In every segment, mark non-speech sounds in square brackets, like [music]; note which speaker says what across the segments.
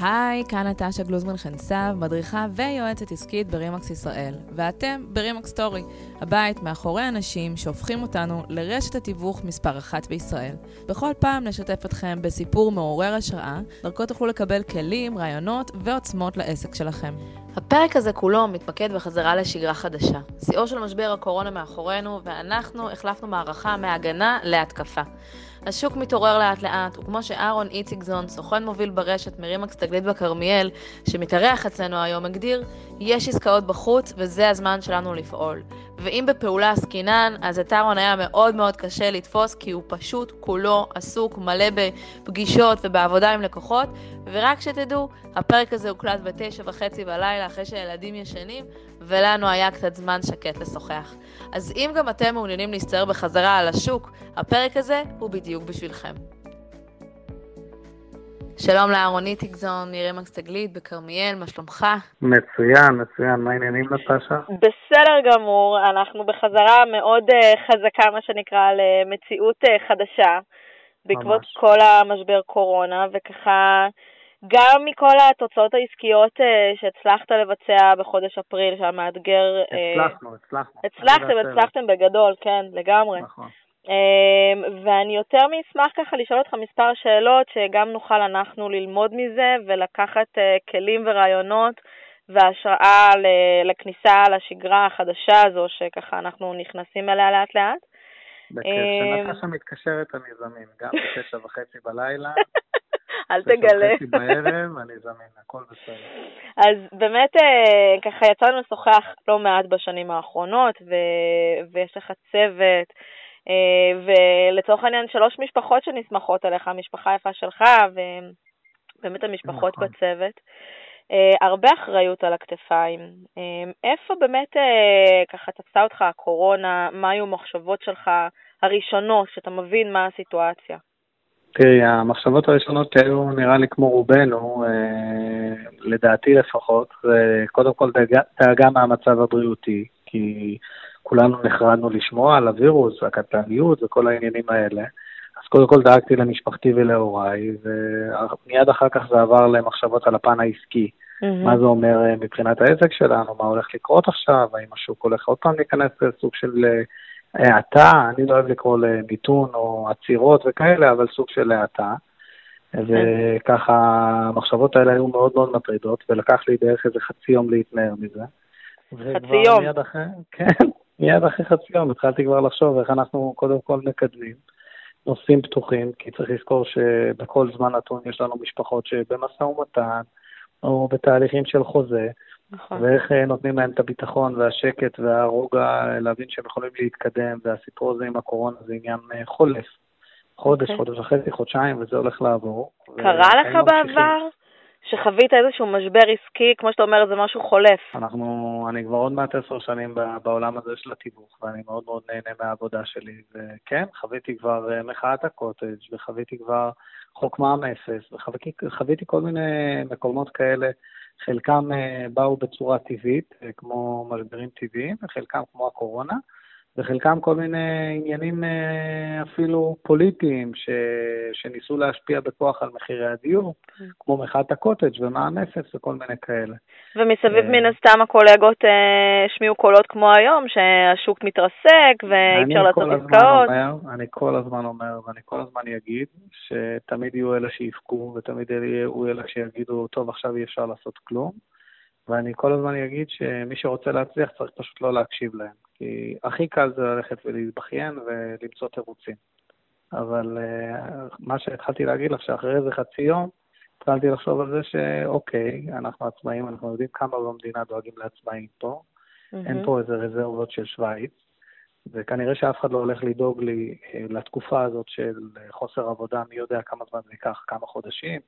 Speaker 1: היי, כאן נטשה גלוזמן חנסב, מדריכה ויועצת עסקית ברימקס ישראל, ואתם ברימקס סטורי, הבית מאחורי אנשים שהופכים אותנו לרשת התיווך מספר אחת בישראל. בכל פעם נשתף אתכם בסיפור מעורר השראה, דרכו תוכלו לקבל כלים, רעיונות ועוצמות לעסק שלכם. הפרק הזה כולו מתמקד בחזרה לשגרה חדשה. שיאו של משבר הקורונה מאחורינו, ואנחנו החלפנו מערכה מהגנה להתקפה. השוק מתעורר לאט לאט, וכמו שאהרון איציגזון, סוכן מוביל ברשת מרימקס תגלית בכרמיאל, שמתארח אצלנו היום, הגדיר, יש עסקאות בחוץ וזה הזמן שלנו לפעול. ואם בפעולה עסקינן, אז את אהרון היה מאוד מאוד קשה לתפוס, כי הוא פשוט כולו עסוק, מלא בפגישות ובעבודה עם לקוחות, ורק שתדעו, הפרק הזה הוקלט בתשע וחצי בלילה אחרי שהילדים ישנים, ולנו היה קצת זמן שקט לשוחח. אז אם גם אתם מעוניינים להסתער בחזרה על השוק, הפרק הזה הוא בדיוק בשבילכם. שלום לאהרוני תגזון, מרימקס תגלית בכרמיאל, מה שלומך?
Speaker 2: מצוין, מצוין, מה העניינים נטשה?
Speaker 3: בסדר גמור, אנחנו בחזרה מאוד uh, חזקה, מה שנקרא, למציאות uh, חדשה, בעקבות ממש. כל המשבר קורונה, וככה גם מכל התוצאות העסקיות uh, שהצלחת לבצע בחודש אפריל, שהיה מאתגר...
Speaker 2: הצלחנו, הצלחנו.
Speaker 3: הצלחתם, הצלחתם בגדול, כן, לגמרי. נכון. אמ, ואני יותר מאשמח ככה לשאול אותך מספר שאלות, שגם נוכל אנחנו ללמוד מזה ולקחת אה, כלים ורעיונות והשראה לכניסה לשגרה החדשה הזו, שככה אנחנו נכנסים אליה לאט לאט.
Speaker 2: כשנטשה אמ, מתקשרת אני זמין, גם בתשע וחצי בלילה. [laughs]
Speaker 3: אל תגלה.
Speaker 2: תשע [laughs] וחצי בערב, אני זמין, הכל בסדר.
Speaker 3: אז באמת, אה, ככה יצאנו לשוחח לא מעט בשנים האחרונות, ויש לך צוות. אה, ולצורך העניין שלוש משפחות שנסמכות עליך, המשפחה היפה שלך ובאמת המשפחות נכון. בצוות. Uh, הרבה אחריות על הכתפיים. Uh, איפה באמת ככה תפסה אותך הקורונה? מה היו המחשבות שלך הראשונות, שאתה מבין מה הסיטואציה?
Speaker 2: תראי, המחשבות הראשונות היו נראה לי כמו רובנו, לדעתי לפחות, קודם כל דאגה מהמצב הבריאותי, כי כולנו נחרדנו לשמוע על הווירוס, הקטלניות וכל העניינים האלה. אז קודם כל דאגתי למשפחתי ולהוריי, ומיד אחר כך זה עבר למחשבות על הפן העסקי. Mm-hmm. מה זה אומר אה, מבחינת העסק שלנו, מה הולך לקרות עכשיו, האם השוק הולך עוד פעם להיכנס לסוג של אה, האטה, אני לא אוהב לקרוא למיתון או עצירות וכאלה, אבל סוג של האטה. וככה המחשבות האלה היו מאוד מאוד מטרידות, ולקח לי בערך איזה חצי יום להתנער מזה.
Speaker 3: חצי יום.
Speaker 2: אחרי, כן, מיד אחרי חצי יום התחלתי כבר לחשוב איך אנחנו קודם כל מקדמים נושאים פתוחים, כי צריך לזכור שבכל זמן נתון יש לנו משפחות שבמשא ומתן, או בתהליכים של חוזה, נכון. ואיך אה, נותנים להם את הביטחון והשקט והרוגע להבין שהם יכולים להתקדם, והסיפור הזה עם הקורונה זה עניין אה, חולף. חודש, okay. אוקיי. חודש וחצי, חודשיים, וזה הולך לעבור.
Speaker 3: קרה לך בעבר? שחווית איזשהו משבר עסקי, כמו שאתה אומר, זה משהו חולף.
Speaker 2: אנחנו, אני כבר עוד מעט עשר שנים בעולם הזה של התיווך, ואני מאוד מאוד נהנה מהעבודה שלי. וכן, חוויתי כבר אה, מחאת הקוטג', וחוויתי כבר חוק מע"מ אפס, וחוויתי כל מיני מקומות כאלה. חלקם אה, באו בצורה טבעית, אה, כמו משברים טבעיים, וחלקם כמו הקורונה. וחלקם כל מיני עניינים אה, אפילו פוליטיים ש... שניסו להשפיע בכוח על מחירי הדיור, כן. כמו מחאת הקוטג' ומע"מ אפס וכל מיני כאלה.
Speaker 3: ומסביב אה, מן הסתם הקולגות אה, השמיעו קולות כמו היום, שהשוק מתרסק ואי אפשר לעשות עסקאות.
Speaker 2: אני כל הזמן אומר ואני כל הזמן אגיד שתמיד יהיו אלה שיבכו ותמיד יהיו אלה שיגידו, טוב, עכשיו אי אפשר לעשות כלום. ואני כל הזמן אגיד שמי שרוצה להצליח צריך פשוט לא להקשיב להם. כי הכי קל זה ללכת ולהתבכיין ולמצוא תירוצים. אבל uh, מה שהתחלתי להגיד לך, שאחרי איזה חצי יום, התחלתי לחשוב על זה שאוקיי, אנחנו עצמאים, אנחנו יודעים כמה במדינה דואגים לעצמאים פה. Mm-hmm. אין פה איזה רזרבות של שווייץ, וכנראה שאף אחד לא הולך לדאוג לי אה, לתקופה הזאת של חוסר עבודה, מי יודע כמה זמן זה ייקח, כמה חודשים.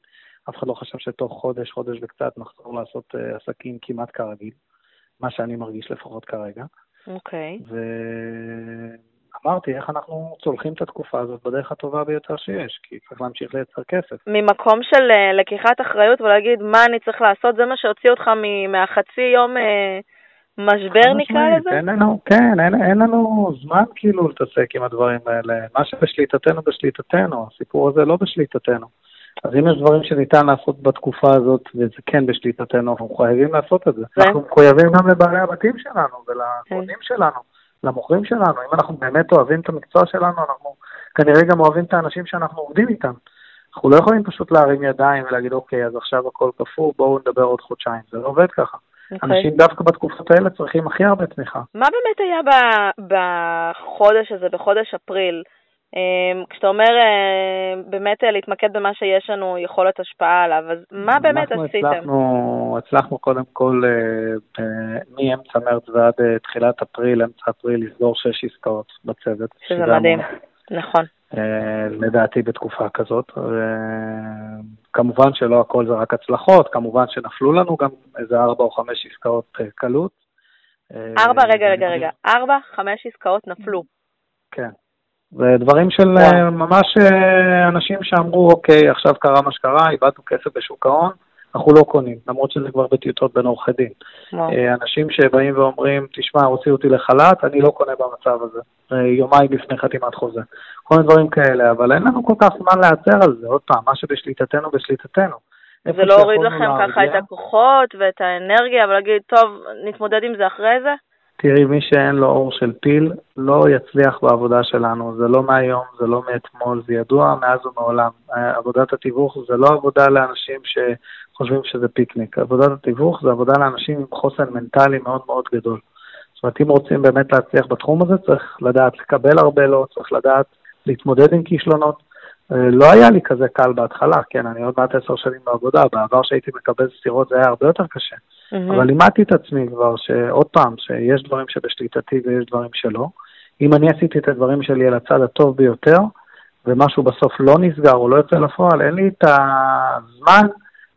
Speaker 2: אף אחד לא חשב שתוך חודש, חודש וקצת נחזור לעשות uh, עסקים כמעט כרגיל, מה שאני מרגיש לפחות כרגע.
Speaker 3: אוקיי. Okay.
Speaker 2: ואמרתי, איך אנחנו צולחים את התקופה הזאת בדרך הטובה ביותר שיש, כי צריך להמשיך לייצר כסף.
Speaker 3: ממקום של uh, לקיחת אחריות ולהגיד מה אני צריך לעשות, זה מה שהוציא אותך מהחצי יום... Uh... משבר נקרא לזה?
Speaker 2: אין לנו, כן, אין, אין לנו זמן כאילו להתעסק עם הדברים האלה. מה שבשליטתנו בשליטתנו, הסיפור הזה לא בשליטתנו. אז אם יש דברים שניתן לעשות בתקופה הזאת, וזה כן בשליטתנו, אנחנו חייבים לעשות את זה. אנחנו מחויבים גם לבעלי הבתים שלנו ולקונים כן. שלנו, למוכרים שלנו. אם אנחנו באמת אוהבים את המקצוע שלנו, אנחנו כנראה גם אוהבים את האנשים שאנחנו עובדים איתם. אנחנו לא יכולים פשוט להרים ידיים ולהגיד, אוקיי, אז עכשיו הכל קפוא, בואו נדבר עוד חודשיים. זה לא עובד ככה. Okay. אוקיי. אנשים דווקא בתקופות האלה צריכים הכי הרבה תמיכה.
Speaker 3: מה באמת היה בחודש הזה, בחודש אפריל? אמ, כשאתה אומר אה, באמת אה, להתמקד במה שיש לנו יכולת השפעה עליו, אז מה באמת עשיתם?
Speaker 2: אנחנו הצלחנו קודם כל אה, מאמצע מרץ ועד תחילת אפריל, אמצע אפריל, לסגור שש עסקאות בצוות.
Speaker 3: שזה מדהים, נכון.
Speaker 2: לדעתי בתקופה כזאת. כמובן שלא הכל זה רק הצלחות, כמובן שנפלו לנו גם איזה ארבע או חמש עסקאות קלות.
Speaker 3: ארבע, רגע, רגע, רגע, ארבע, חמש עסקאות נפלו.
Speaker 2: כן. זה דברים של yeah. ממש אה, אנשים שאמרו, אוקיי, עכשיו קרה מה שקרה, איבדנו כסף בשוק ההון, אנחנו לא קונים, למרות שזה כבר בטיוטות בין עורכי דין. Yeah. אה, אנשים שבאים ואומרים, תשמע, הוציאו אותי לחל"ת, אני לא קונה במצב הזה. יומיים לפני חתימת חוזה. כל מיני דברים כאלה, אבל אין לנו כל כך זמן להיעצר על זה. עוד פעם, מה שבשליטתנו, בשליטתנו.
Speaker 3: זה לא הוריד לכם ככה את הכוחות ואת האנרגיה, ולהגיד, טוב, נתמודד עם זה אחרי זה?
Speaker 2: תראי, מי שאין לו אור של פיל לא יצליח בעבודה שלנו. זה לא מהיום, זה לא מאתמול, זה ידוע מאז ומעולם. עבודת התיווך זה לא עבודה לאנשים שחושבים שזה פיקניק. עבודת התיווך זה עבודה לאנשים עם חוסן מנטלי מאוד מאוד גדול. זאת אומרת, אם רוצים באמת להצליח בתחום הזה, צריך לדעת לקבל הרבה לא, צריך לדעת להתמודד עם כישלונות. אה, לא היה לי כזה קל בהתחלה, כן, אני עוד מעט עשר שנים בעבודה, בעבר שהייתי מקבל סטירות זה היה הרבה יותר קשה. Mm-hmm. אבל לימדתי את עצמי כבר, שעוד פעם, שיש דברים שבשליטתי ויש דברים שלא. אם אני עשיתי את הדברים שלי על הצד הטוב ביותר, ומשהו בסוף לא נסגר או לא יוצא לפועל, אין לי את הזמן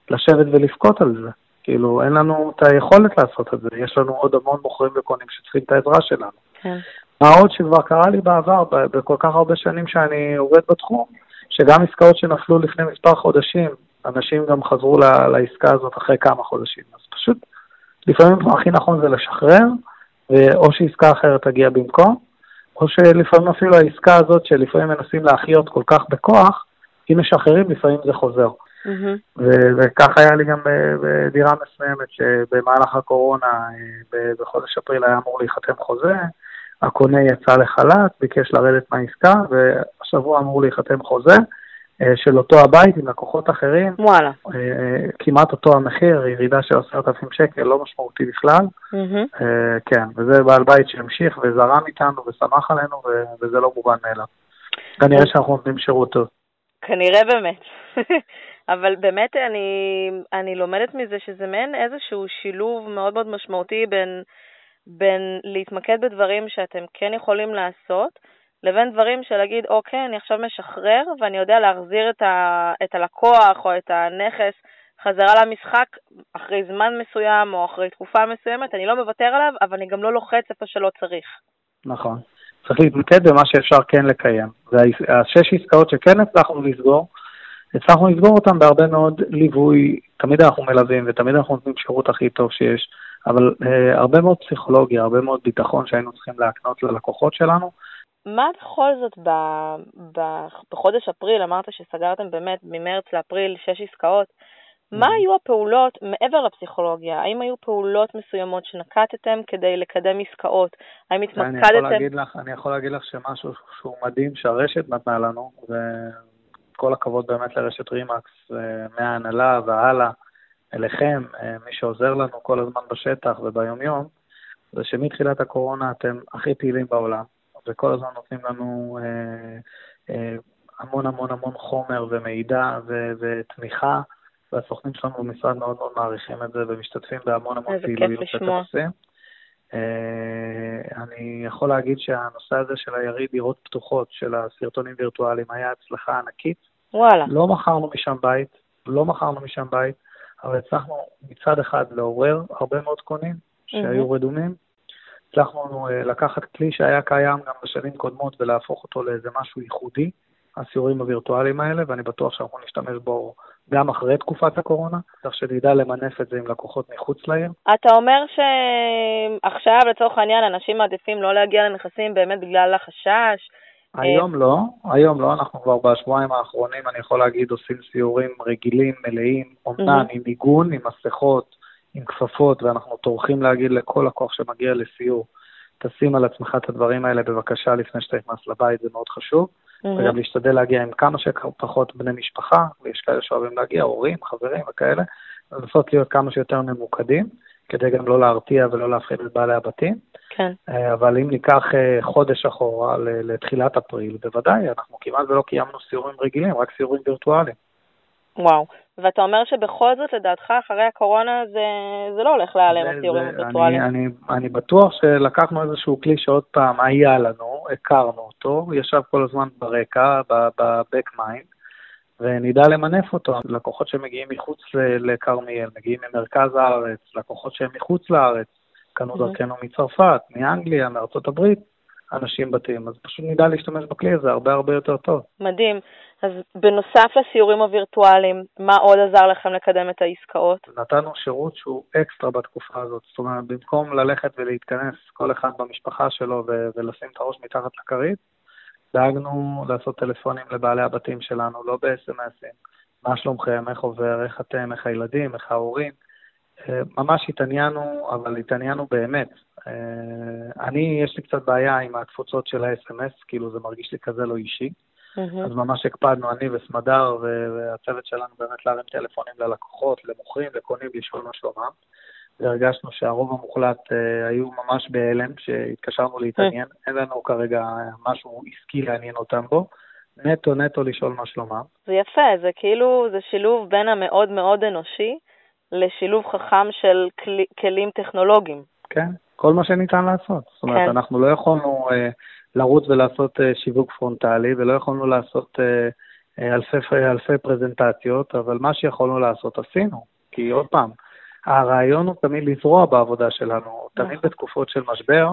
Speaker 2: לשבת ולבכות על זה. כאילו, אין לנו את היכולת לעשות את זה. יש לנו עוד המון מוכרים וקונים שצריכים את העזרה שלנו. כן. מה עוד שכבר קרה לי בעבר, בכל כך הרבה שנים שאני עובד בתחום, שגם עסקאות שנפלו לפני מספר חודשים, אנשים גם חזרו לעסקה הזאת אחרי כמה חודשים. פשוט, לפעמים הכי נכון זה לשחרר, או שעסקה אחרת תגיע במקום, או שלפעמים אפילו העסקה הזאת, שלפעמים מנסים להחיות כל כך בכוח, אם משחררים, לפעמים זה חוזר. Mm-hmm. וכך היה לי גם בדירה מסוימת, שבמהלך הקורונה, אה, בחודש אפריל היה אמור להיחתם חוזה, הקונה יצא לחל"ת, ביקש לרדת מהעסקה, והשבוע אמור להיחתם חוזה. אה, של אותו הבית עם לקוחות אחרים.
Speaker 3: וואלה.
Speaker 2: אה, כמעט אותו המחיר, ירידה של עשרת אלפים שקל, לא משמעותי בכלל. Mm-hmm. כן, וזה בעל בית שהמשיך וזרם איתנו ושמח עלינו, וזה לא מובן מאליו. כנראה שאנחנו נותנים שירות טוב.
Speaker 3: כנראה באמת. [laughs] אבל באמת אני, אני לומדת מזה שזה מעין איזשהו שילוב מאוד מאוד משמעותי בין, בין להתמקד בדברים שאתם כן יכולים לעשות, לבין דברים של להגיד, אוקיי, אני עכשיו משחרר ואני יודע להחזיר את, ה, את הלקוח או את הנכס חזרה למשחק אחרי זמן מסוים או אחרי תקופה מסוימת, אני לא מוותר עליו, אבל אני גם לא לוחץ איפה שלא צריך.
Speaker 2: נכון. צריך להתמקד במה שאפשר כן לקיים. והשש עסקאות שכן הצלחנו לסגור, הצלחנו לסגור אותן בהרבה מאוד ליווי, תמיד אנחנו מלווים ותמיד אנחנו נותנים שירות הכי טוב שיש, אבל uh, הרבה מאוד פסיכולוגיה, הרבה מאוד ביטחון שהיינו צריכים להקנות ללקוחות שלנו,
Speaker 3: מה בכל זאת ב, ב, בחודש אפריל, אמרת שסגרתם באמת ממרץ לאפריל שש עסקאות, מה mm-hmm. היו הפעולות מעבר לפסיכולוגיה? האם היו פעולות מסוימות שנקטתם כדי לקדם עסקאות? האם התמקדתם... אני יכול
Speaker 2: להגיד לך, אני יכול להגיד לך שמשהו שהוא מדהים שהרשת נתנה לנו, וכל הכבוד באמת לרשת רימקס, מההנהלה והלאה, אליכם, מי שעוזר לנו כל הזמן בשטח וביומיום, זה שמתחילת הקורונה אתם הכי פעילים בעולם. וכל הזמן נותנים לנו אה, אה, המון המון המון חומר ומידע ו- ותמיכה, והסוכנים שלנו במשרד מאוד מאוד מעריכים את זה ומשתתפים בהמון המון פעילויות שאתם עושים. אה, אני יכול להגיד שהנושא הזה של היריד דירות פתוחות, של הסרטונים וירטואליים, היה הצלחה ענקית.
Speaker 3: וואלה.
Speaker 2: לא מכרנו משם בית, לא מכרנו משם בית, אבל הצלחנו מצד אחד לעורר הרבה מאוד קונים שהיו mm-hmm. רדומים, הצלחנו אה, לקחת כלי שהיה קיים גם בשנים קודמות ולהפוך אותו לאיזה משהו ייחודי, הסיורים הווירטואליים האלה, ואני בטוח שאנחנו נשתמש בו גם אחרי תקופת הקורונה, כך שנדע למנף את זה עם לקוחות מחוץ לעיר.
Speaker 3: אתה אומר שעכשיו, לצורך העניין, אנשים מעדיפים לא להגיע לנכסים באמת בגלל החשש,
Speaker 2: היום לא, היום לא, אנחנו כבר בשבועיים האחרונים, אני יכול להגיד, עושים סיורים רגילים, מלאים, אומנם עם מיגון, עם מסכות, עם כפפות, ואנחנו טורחים להגיד לכל לקוח שמגיע לסיור, תשים על עצמך את הדברים האלה בבקשה לפני שאתה נכנס לבית, זה מאוד חשוב. וגם להשתדל להגיע עם כמה שפחות בני משפחה, ויש כאלה שאוהבים להגיע, הורים, חברים וכאלה, לנסות להיות כמה שיותר ממוקדים, כדי גם לא להרתיע ולא להפחיד את בעלי הבתים.
Speaker 3: כן.
Speaker 2: אה, אבל אם ניקח אה, חודש אחורה לתחילת אפריל, בוודאי, אנחנו כמעט ולא קיימנו סיורים רגילים, רק סיורים וירטואליים.
Speaker 3: וואו. ואתה אומר שבכל זאת, לדעתך, אחרי הקורונה זה, זה לא הולך להיעלם, הסיורים הווירטואליים.
Speaker 2: אני, אני, אני בטוח שלקחנו איזשהו כלי שעוד פעם היה לנו, הכרנו אותו, ישב כל הזמן ברקע, ב-back mind, ונדע למנף אותו. לקוחות שמגיעים מחוץ לכרמיאל, מגיעים ממרכז הארץ, לקוחות שהם מחוץ לארץ, קנו דרכנו מצרפת, מאנגליה, מארצות הברית, אנשים בתים, אז פשוט נדע להשתמש בכלי הזה הרבה הרבה יותר טוב.
Speaker 3: מדהים. אז בנוסף לסיורים הווירטואליים, מה עוד עזר לכם לקדם את העסקאות?
Speaker 2: נתנו שירות שהוא אקסטרה בתקופה הזאת. זאת אומרת, במקום ללכת ולהתכנס כל אחד במשפחה שלו ו- ולשים את הראש מתחת לכרית, דאגנו לעשות טלפונים לבעלי הבתים שלנו, לא ב-SMSים. מה שלומכם, איך עובר, איך אתם, איך הילדים, איך ההורים. אה, ממש התעניינו, אבל התעניינו באמת. אה, אני, יש לי קצת בעיה עם התפוצות של ה-SMS, כאילו זה מרגיש לי כזה לא אישי. אז ממש הקפדנו, אני וסמדר והצוות שלנו באמת להרים טלפונים ללקוחות, למוכרים, לקונים, לשאול מה שלומם. והרגשנו שהרוב המוחלט uh, היו ממש בהלם, שהתקשרנו להתעניין, אין לנו כרגע משהו עסקי לעניין אותם בו, נטו נטו לשאול מה שלומם.
Speaker 3: זה יפה, זה כאילו, זה שילוב בין המאוד מאוד אנושי לשילוב חכם של כל, כלים טכנולוגיים.
Speaker 2: כן, כל מה שניתן לעשות. זאת אומרת, כן. אנחנו לא יכולנו... Uh, לרוץ ולעשות uh, שיווק פרונטלי, ולא יכולנו לעשות uh, אלפי, אלפי פרזנטציות, אבל מה שיכולנו לעשות עשינו. כי עוד פעם, הרעיון הוא תמיד לזרוע בעבודה שלנו, תמיד נכון. בתקופות של משבר,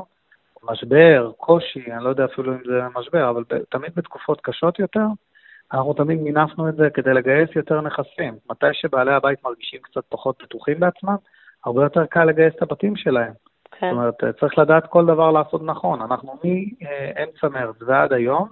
Speaker 2: משבר, קושי, אני לא יודע אפילו אם זה משבר, אבל תמיד בתקופות קשות יותר, אנחנו תמיד מינפנו את זה כדי לגייס יותר נכסים. מתי שבעלי הבית מרגישים קצת פחות בטוחים בעצמם, הרבה יותר קל לגייס את הבתים שלהם. כן. זאת אומרת, צריך לדעת כל דבר לעשות נכון. אנחנו מאמצע מרץ ועד היום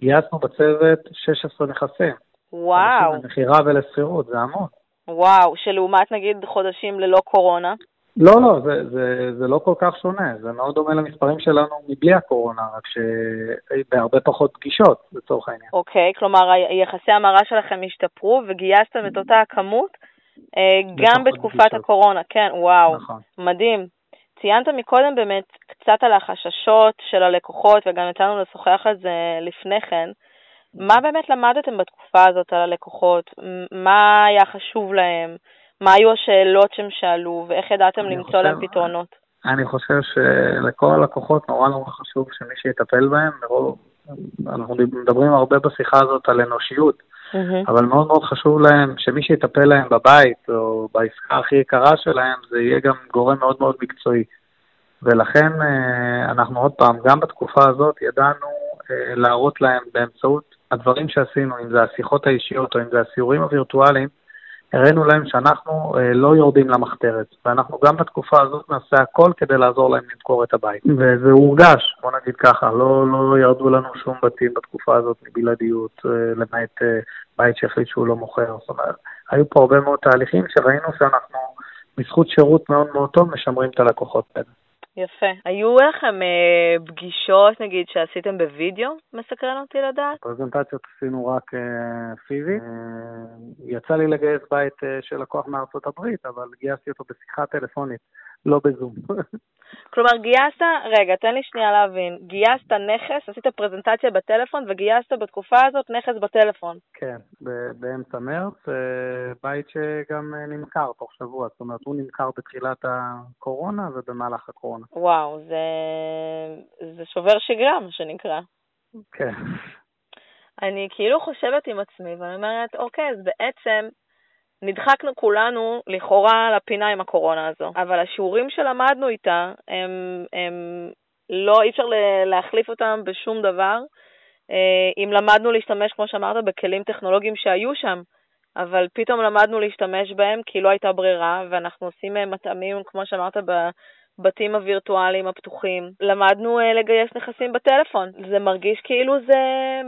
Speaker 2: גייסנו בצוות 16 נכסים.
Speaker 3: וואו.
Speaker 2: למכירה ולשכירות, זה המון.
Speaker 3: וואו, שלעומת נגיד חודשים ללא קורונה?
Speaker 2: לא, לא, זה, זה, זה לא כל כך שונה, זה מאוד דומה למספרים שלנו מבלי הקורונה, רק שבהרבה פחות פגישות, לצורך העניין.
Speaker 3: אוקיי, כלומר, יחסי המרה שלכם השתפרו וגייסתם את אותה הכמות אה, גם בתקופת פגישות. הקורונה, כן, וואו, נכון. מדהים. ציינת מקודם באמת קצת על החששות של הלקוחות, וגם יצא לנו לשוחח על זה לפני כן. מה באמת למדתם בתקופה הזאת על הלקוחות? מה היה חשוב להם? מה היו השאלות שהם שאלו, ואיך ידעתם למצוא חושב, להם פתרונות?
Speaker 2: אני חושב שלכל הלקוחות נורא נורא חשוב שמי שיטפל בהם, אנחנו מדברים הרבה בשיחה הזאת על אנושיות, mm-hmm. אבל מאוד מאוד חשוב להם שמי שיטפל להם בבית או בעסקה הכי יקרה שלהם, זה יהיה גם גורם מאוד מאוד מקצועי. ולכן אה, אנחנו עוד פעם, גם בתקופה הזאת ידענו אה, להראות להם באמצעות הדברים שעשינו, אם זה השיחות האישיות או אם זה הסיורים הווירטואליים, הראינו להם שאנחנו אה, לא יורדים למחתרת, ואנחנו גם בתקופה הזאת נעשה הכל כדי לעזור להם למכור את הבית. וזה הורגש, בוא נגיד ככה, לא, לא ירדו לנו שום בתים בתקופה הזאת מבלעדיות, אה, למעט אה, בית שהחליט שהוא לא מוכר. זאת אומרת, היו פה הרבה מאוד תהליכים שראינו שאנחנו, בזכות שירות מאוד מאוד טוב, משמרים את הלקוחות האלה.
Speaker 3: יפה. היו לכם אה, פגישות, נגיד, שעשיתם בווידאו? מסקרן אותי לדעת.
Speaker 2: פרזנטציות עשינו רק אה, פיזית. אה, יצא לי לגייס בית אה, של לקוח מארצות הברית, אבל גייסתי אותו בשיחה טלפונית, לא בזום.
Speaker 3: כלומר, גייסת, רגע, תן לי שנייה להבין, גייסת נכס, עשית פרזנטציה בטלפון וגייסת בתקופה הזאת נכס בטלפון.
Speaker 2: כן, באמצע מרץ, אה, בית שגם אה, נמכר תוך שבוע, זאת אומרת, הוא נמכר בתחילת הקורונה ובמהלך הקורונה.
Speaker 3: וואו, זה, זה שובר שגרה, מה שנקרא.
Speaker 2: כן.
Speaker 3: אני כאילו חושבת עם עצמי, ואני אומרת, אוקיי, אז בעצם נדחקנו כולנו לכאורה לפינה עם הקורונה הזו, אבל השיעורים שלמדנו איתה, הם, הם לא, אי אפשר להחליף אותם בשום דבר. אה, אם למדנו להשתמש, כמו שאמרת, בכלים טכנולוגיים שהיו שם, אבל פתאום למדנו להשתמש בהם כי לא הייתה ברירה, ואנחנו עושים מטעמים, כמו שאמרת, הבתים הווירטואליים הפתוחים, למדנו uh, לגייס נכסים בטלפון. זה מרגיש כאילו זה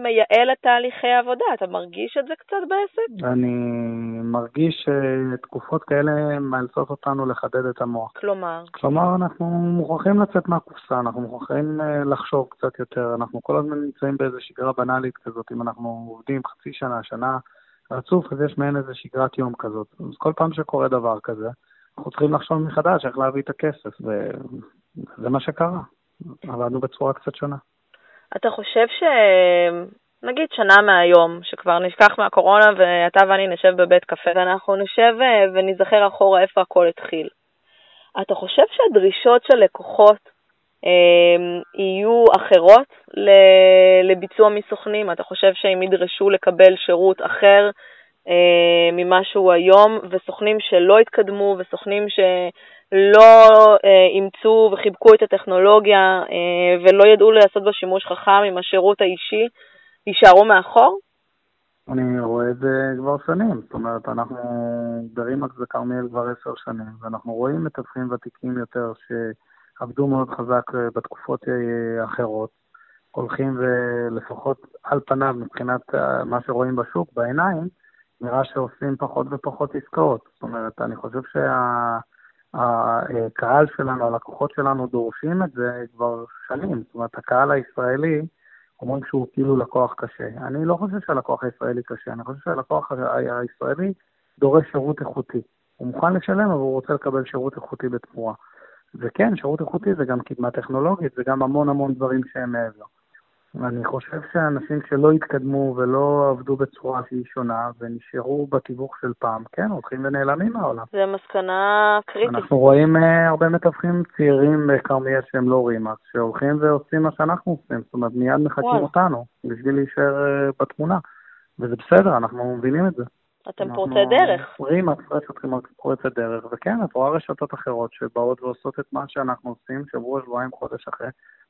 Speaker 3: מייעל את תהליכי העבודה, אתה מרגיש את זה קצת בעסק?
Speaker 2: אני מרגיש שתקופות כאלה מאלצות אותנו לחדד את המוח.
Speaker 3: כלומר?
Speaker 2: כלומר, אנחנו מוכרחים לצאת מהקופסה, אנחנו מוכרחים uh, לחשוב קצת יותר, אנחנו כל הזמן נמצאים באיזו שגרה בנאלית כזאת, אם אנחנו עובדים חצי שנה, שנה רצוף, אז יש מעין איזה שגרת יום כזאת. אז כל פעם שקורה דבר כזה, אנחנו צריכים לחשוב מחדש איך להביא את הכסף, וזה מה שקרה. עבדנו בצורה קצת שונה.
Speaker 3: אתה חושב ש... נגיד שנה מהיום, שכבר נשכח מהקורונה ואתה ואני נשב בבית קפה ואנחנו נשב אה, ונזכר אחורה איפה הכל התחיל. אתה חושב שהדרישות של לקוחות אה, יהיו אחרות לביצוע מסוכנים? אתה חושב שהם ידרשו לקבל שירות אחר אה, ממה שהוא היום, וסוכנים שלא התקדמו, וסוכנים שלא אה, אימצו וחיבקו את הטכנולוגיה אה, ולא ידעו לעשות בה שימוש חכם עם השירות האישי, יישארו מאחור?
Speaker 2: אני רואה את זה כבר שנים, זאת אומרת, אנחנו ברימקס וכרמיאל כבר עשר שנים, ואנחנו רואים מתווכים ותיקים יותר שעבדו מאוד חזק בתקופות אחרות, הולכים ולפחות על פניו מבחינת מה שרואים בשוק, בעיניים, נראה שעושים פחות ופחות עסקאות. זאת אומרת, אני חושב שהקהל שה, שלנו, הלקוחות שלנו דורשים את זה כבר שנים. זאת אומרת, הקהל הישראלי, אומרים שהוא כאילו לקוח קשה. אני לא חושב שהלקוח הישראלי קשה, אני חושב שהלקוח הישראלי דורש שירות איכותי. הוא מוכן לשלם, אבל הוא רוצה לקבל שירות איכותי בתמורה. וכן, שירות איכותי זה גם קדמה טכנולוגית, זה גם המון המון דברים שהם מעבר. אני חושב שאנשים שלא התקדמו ולא עבדו בצורה שהיא שונה ונשארו בתיווך של פעם, כן, הולכים ונעלמים מהעולם.
Speaker 3: זה מסקנה קריטית.
Speaker 2: אנחנו רואים uh, הרבה מתווכים צעירים בכרמיאל שהם לא רימאקס, שהולכים ועושים מה שאנחנו עושים, זאת אומרת, מיד מחכים וואל. אותנו בשביל להישאר uh, בתמונה, וזה בסדר, אנחנו מבינים את זה.
Speaker 3: אתם פורצי דרך.
Speaker 2: רימאקס, רשת רימאקס פורצת דרך, וכן, את רואה רשתות אחרות שבאות ועושות את מה שאנחנו עושים שבוע, שבועיים, חודש אחרי.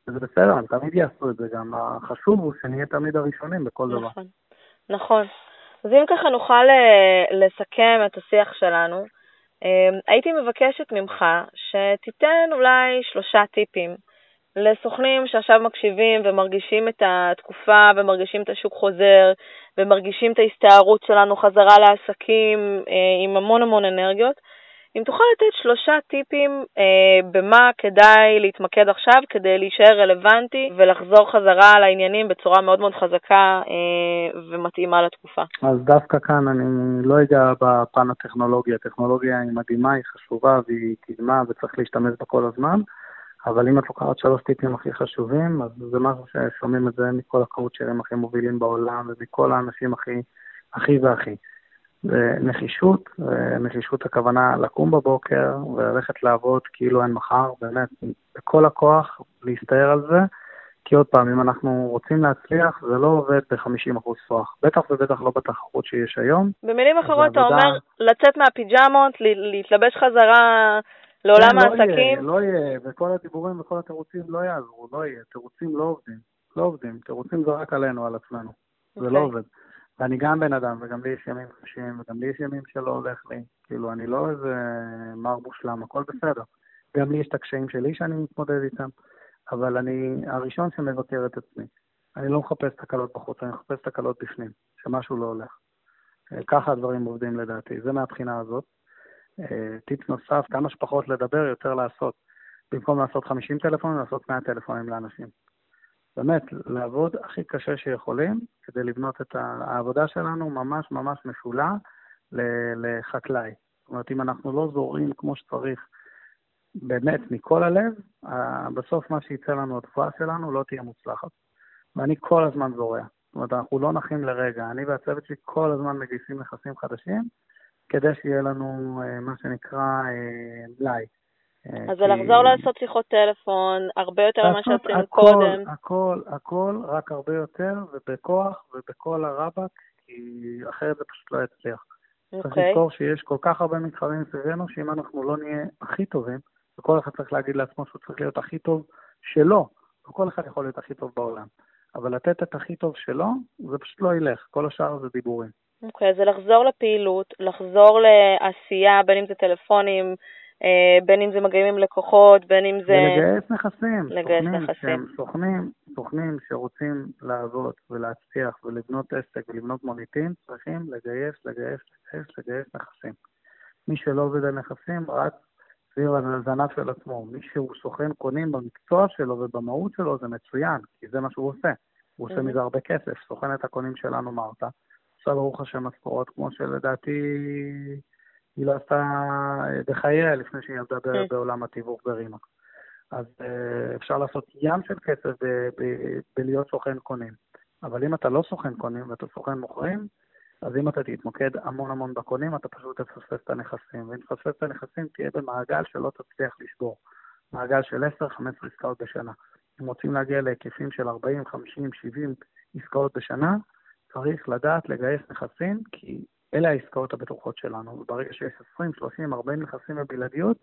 Speaker 2: וזה בסדר, הם תמיד יעשו את זה גם. החשוב הוא שנהיה תמיד הראשונים בכל דבר.
Speaker 3: נכון, נכון. אז אם ככה נוכל אה, לסכם את השיח שלנו, אה, הייתי מבקשת ממך שתיתן אולי שלושה טיפים לסוכנים שעכשיו מקשיבים ומרגישים את התקופה ומרגישים את השוק חוזר ומרגישים את ההסתערות שלנו חזרה לעסקים אה, עם המון המון אנרגיות. אם תוכל לתת שלושה טיפים אה, במה כדאי להתמקד עכשיו כדי להישאר רלוונטי ולחזור חזרה לעניינים בצורה מאוד מאוד חזקה אה, ומתאימה לתקופה.
Speaker 2: אז דווקא כאן אני לא אגע בפן הטכנולוגי. הטכנולוגיה היא מדהימה, היא חשובה והיא קדמה וצריך להשתמש בה כל הזמן, אבל אם את לוקחת שלוש טיפים הכי חשובים, אז זה משהו ששומעים את זה מכל הקואוצ'רים הכי מובילים בעולם ומכל האנשים הכי, הכי והכי. ונחישות, ונחישות הכוונה לקום בבוקר וללכת לעבוד כאילו אין מחר, באמת, בכל הכוח להסתער על זה, כי עוד פעם, אם אנחנו רוצים להצליח, זה לא עובד ב-50% כוח, בטח ובטח לא בתחרות שיש היום.
Speaker 3: במילים אחרות, אתה אומר לצאת מהפיג'מות, להתלבש חזרה לעולם כן, העסקים?
Speaker 2: לא יהיה, לא יהיה, וכל הדיבורים וכל התירוצים לא יעזרו, לא יהיה, תירוצים לא עובדים, לא עובדים, תירוצים זה רק עלינו, על עצמנו, okay. זה לא אוקיי. עובד. ואני גם בן אדם, וגם לי יש ימים קשים, וגם לי יש ימים שלא הולך לי. כאילו, אני לא איזה מר מושלם, הכל בסדר. גם לי יש את הקשיים שלי שאני מתמודד איתם, אבל אני הראשון שמבקר את עצמי. אני לא מחפש תקלות בחוץ, אני מחפש תקלות בפנים, שמשהו לא הולך. אה, ככה הדברים עובדים לדעתי, זה מהבחינה הזאת. אה, טיפ נוסף, כמה שפחות לדבר, יותר לעשות. במקום לעשות 50 טלפונים, לעשות 100 טלפונים לאנשים. באמת, לעבוד הכי קשה שיכולים כדי לבנות את העבודה שלנו ממש ממש משולה לחקלאי. זאת אומרת, אם אנחנו לא זורים כמו שצריך, באמת, מכל הלב, בסוף מה שיצא לנו, התופעה שלנו, לא תהיה מוצלחת. ואני כל הזמן זורע. זאת אומרת, אנחנו לא נחים לרגע. אני והצוות שלי כל הזמן מגייסים נכסים חדשים, כדי שיהיה לנו אה, מה שנקרא אה, מלאי.
Speaker 3: אה, אז זה לחזור לעשות שיחות טלפון הרבה יותר ממה שעשינו קודם.
Speaker 2: הכל, הכל, רק הרבה יותר, ובכוח, ובכל הרבק, כי אחרת זה פשוט לא יצליח. צריך אוקיי. לזכור שיש כל כך הרבה מתחרים סביבנו, שאם אנחנו לא נהיה הכי טובים, וכל אחד צריך להגיד לעצמו שהוא צריך להיות הכי טוב שלו, וכל אחד יכול להיות הכי טוב בעולם. אבל לתת את הכי טוב שלו, זה פשוט לא ילך, כל השאר זה דיבורים.
Speaker 3: אוקיי, okay, זה לחזור לפעילות, לחזור לעשייה, בין אם זה טלפונים, בין אם זה מגעים עם לקוחות, בין אם זה...
Speaker 2: ולגייס נכסים.
Speaker 3: לגייס נכסים.
Speaker 2: סוכנים, סוכנים שרוצים לעבוד ולהצליח ולבנות עסק ולבנות מוניטין, צריכים לגייס, לגייס, לגייס, לגייס נכסים. מי שלא עובד על נכסים, רק סביב הזנב של עצמו. מי שהוא סוכן קונים במקצוע שלו ובמהות שלו, זה מצוין, כי זה מה שהוא עושה. הוא עושה מזה הרבה כסף. סוכן את הקונים שלנו, מרתה. עושה ברוך השם משכורות, כמו שלדעתי היא לא עשתה בחייה לפני שהיא עבדה כן. בעולם התיווך ברימה. אז uh, אפשר לעשות ים של כסף בלהיות סוכן קונים. אבל אם אתה לא סוכן קונים ואתה סוכן מוכרים, אז אם אתה תתמקד המון המון בקונים, אתה פשוט תפספס את הנכסים. ואם תפספס את הנכסים, תהיה במעגל שלא תצליח לשבור. מעגל של 10-15 עסקאות בשנה. אם רוצים להגיע להיקפים של 40, 50, 70 עסקאות בשנה, צריך לדעת לגייס נכסים, כי אלה העסקאות הבטוחות שלנו. וברגע שיש 20, 30, 40 נכסים בבלעדיות,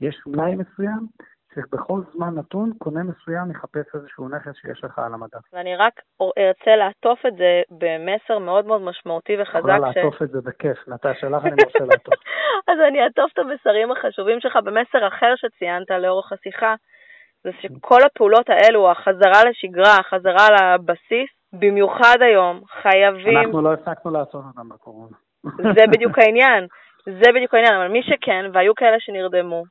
Speaker 2: יש מלאי מסוים שבכל זמן נתון קונה מסוים יחפש איזשהו נכס שיש לך על המדף.
Speaker 3: ואני רק ארצה לעטוף את זה במסר מאוד מאוד משמעותי וחזק. יכולה
Speaker 2: לעטוף את זה בכיף, נטשה לך אני מרשה לעטוף. [laughs]
Speaker 3: אז אני אעטוף את המסרים החשובים שלך במסר אחר שציינת לאורך השיחה, זה שכל הפעולות האלו, החזרה לשגרה, החזרה לבסיס, במיוחד היום, חייבים...
Speaker 2: אנחנו לא הפסקנו לעשות אותם בקורונה.
Speaker 3: זה בדיוק העניין, זה בדיוק העניין, אבל מי שכן, והיו כאלה שנרדמו,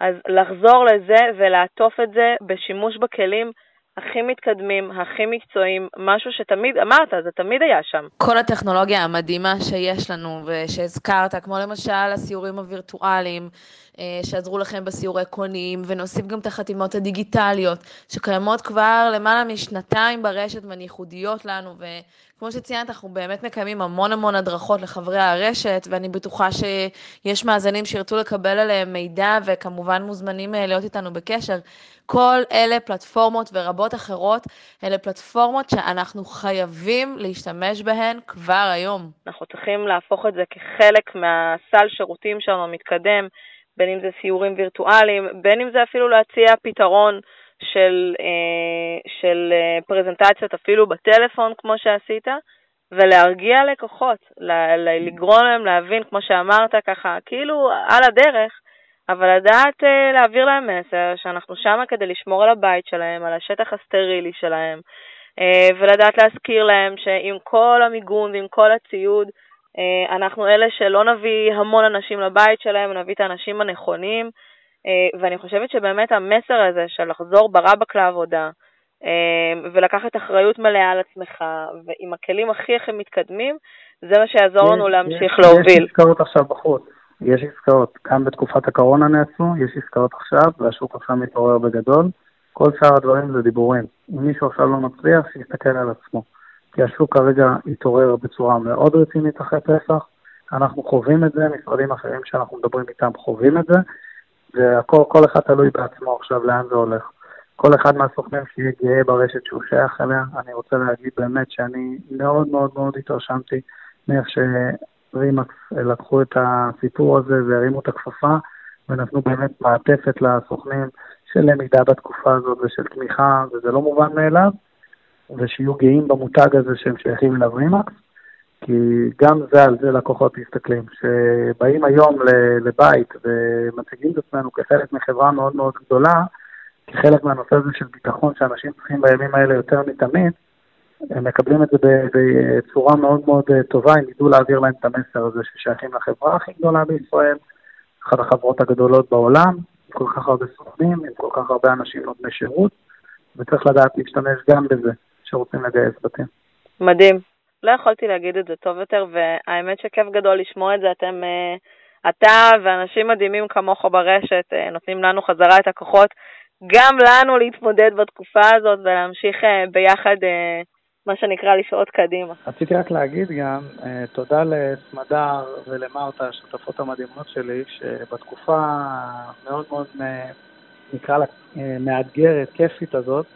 Speaker 3: אז לחזור לזה ולעטוף את זה בשימוש בכלים הכי מתקדמים, הכי מקצועיים, משהו שתמיד, אמרת, זה תמיד היה שם.
Speaker 1: כל הטכנולוגיה המדהימה שיש לנו ושהזכרת, כמו למשל הסיורים הווירטואליים, אה, שעזרו לכם בסיורי קונים, ונוסיף גם את החתימות הדיגיטליות, שקיימות כבר למעלה משנתיים ברשת והן ייחודיות לנו, וכמו שציינת, אנחנו באמת מקיימים המון המון הדרכות לחברי הרשת, ואני בטוחה שיש מאזינים שירצו לקבל עליהם מידע, וכמובן מוזמנים אה, להיות איתנו בקשר. כל אלה פלטפורמות ורבות אחרות, אלה פלטפורמות שאנחנו חייבים להשתמש בהן כבר היום.
Speaker 3: אנחנו צריכים להפוך את זה כחלק מהסל שירותים שלנו המתקדם. בין אם זה סיורים וירטואליים, בין אם זה אפילו להציע פתרון של, אה, של אה, פרזנטציות אפילו בטלפון, כמו שעשית, ולהרגיע לקוחות, לגרום להם להבין, כמו שאמרת, ככה, כאילו על הדרך, אבל לדעת אה, להעביר להם מסר שאנחנו שם כדי לשמור על הבית שלהם, על השטח הסטרילי שלהם, ולדעת להזכיר להם שעם כל המיגון ועם כל הציוד, אנחנו אלה שלא נביא המון אנשים לבית שלהם, נביא את האנשים הנכונים, ואני חושבת שבאמת המסר הזה של לחזור ברבק לעבודה, אה, ולקחת אחריות מלאה על עצמך, ועם הכלים הכי הכי מתקדמים, זה מה שיעזור לנו להמשיך יש, להוביל.
Speaker 2: יש עסקאות עכשיו בחוץ, יש עסקאות, גם בתקופת הקורונה נעשו, יש עסקאות עכשיו, והשוק עכשיו מתעורר בגדול. כל שאר הדברים זה דיבורים. אם מישהו עכשיו לא מצליח, שיסתכל על עצמו. כי השוק כרגע התעורר בצורה מאוד רצינית אחרי פסח. אנחנו חווים את זה, משרדים אחרים שאנחנו מדברים איתם חווים את זה, והכל, כל אחד תלוי בעצמו עכשיו לאן זה הולך. כל אחד מהסוכנים שיהיה גאה ברשת שהוא שייך אליה, אני רוצה להגיד באמת שאני מאוד מאוד מאוד התרשמתי מאיך שרימקס לקחו את הסיפור הזה והרימו את הכפפה ונתנו באמת מעטפת לסוכנים של למידה בתקופה הזאת ושל תמיכה, וזה לא מובן מאליו. ושיהיו גאים במותג הזה שהם שייכים אליו רימקס, כי גם זה על זה לקוחות מסתכלים. שבאים היום לבית ומציגים את עצמנו כחלק מחברה מאוד מאוד גדולה, כחלק מהנושא הזה של ביטחון שאנשים צריכים בימים האלה יותר מתמיד, הם מקבלים את זה בצורה מאוד מאוד טובה, הם ידעו להעביר להם את המסר הזה ששייכים לחברה הכי גדולה בישראל, אחת החברות הגדולות בעולם, עם כל כך הרבה סוכנים, עם כל כך הרבה אנשים נותני שירות, וצריך לדעת להשתמש גם בזה. שרוצים לגייס בתים.
Speaker 3: מדהים. לא יכולתי להגיד את זה טוב יותר, והאמת שכיף גדול לשמוע את זה. אתם, אה, אתה ואנשים מדהימים כמוך ברשת אה, נותנים לנו חזרה את הכוחות, גם לנו להתמודד בתקופה הזאת ולהמשיך אה, ביחד, מה שנקרא, לשעות קדימה.
Speaker 2: רציתי רק להגיד גם, תודה לסמדר ולמרתה, השותפות המדהימות שלי, שבתקופה מאוד מאוד, נקרא לה, מאתגרת, כיפית הזאת,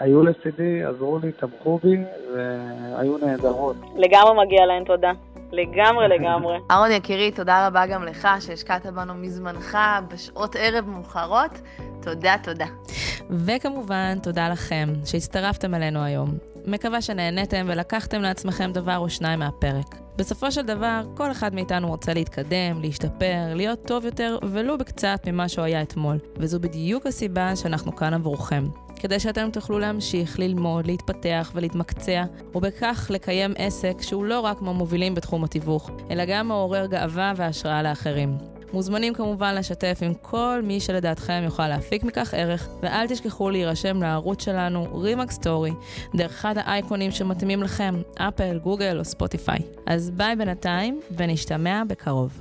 Speaker 2: היו לצידי, עזרו לי, תמכו בי, והיו נהדרות.
Speaker 3: לגמרי מגיע להן תודה. לגמרי, לגמרי. [laughs]
Speaker 1: אהרון יקירי, תודה רבה גם לך שהשקעת בנו מזמנך בשעות ערב מאוחרות. תודה, תודה. וכמובן, תודה לכם שהצטרפתם אלינו היום. מקווה שנהניתם ולקחתם לעצמכם דבר או שניים מהפרק. בסופו של דבר, כל אחד מאיתנו רוצה להתקדם, להשתפר, להיות טוב יותר, ולו בקצת ממה שהוא היה אתמול. וזו בדיוק הסיבה שאנחנו כאן עבורכם. כדי שאתם תוכלו להמשיך ללמוד, להתפתח ולהתמקצע, ובכך לקיים עסק שהוא לא רק מהמובילים בתחום התיווך, אלא גם מעורר גאווה והשראה לאחרים. מוזמנים כמובן לשתף עם כל מי שלדעתכם יוכל להפיק מכך ערך, ואל תשכחו להירשם לערוץ שלנו, רימאק סטורי, דרך אחד האייקונים שמתאימים לכם, אפל, גוגל או ספוטיפיי. אז ביי בינתיים, ונשתמע בקרוב.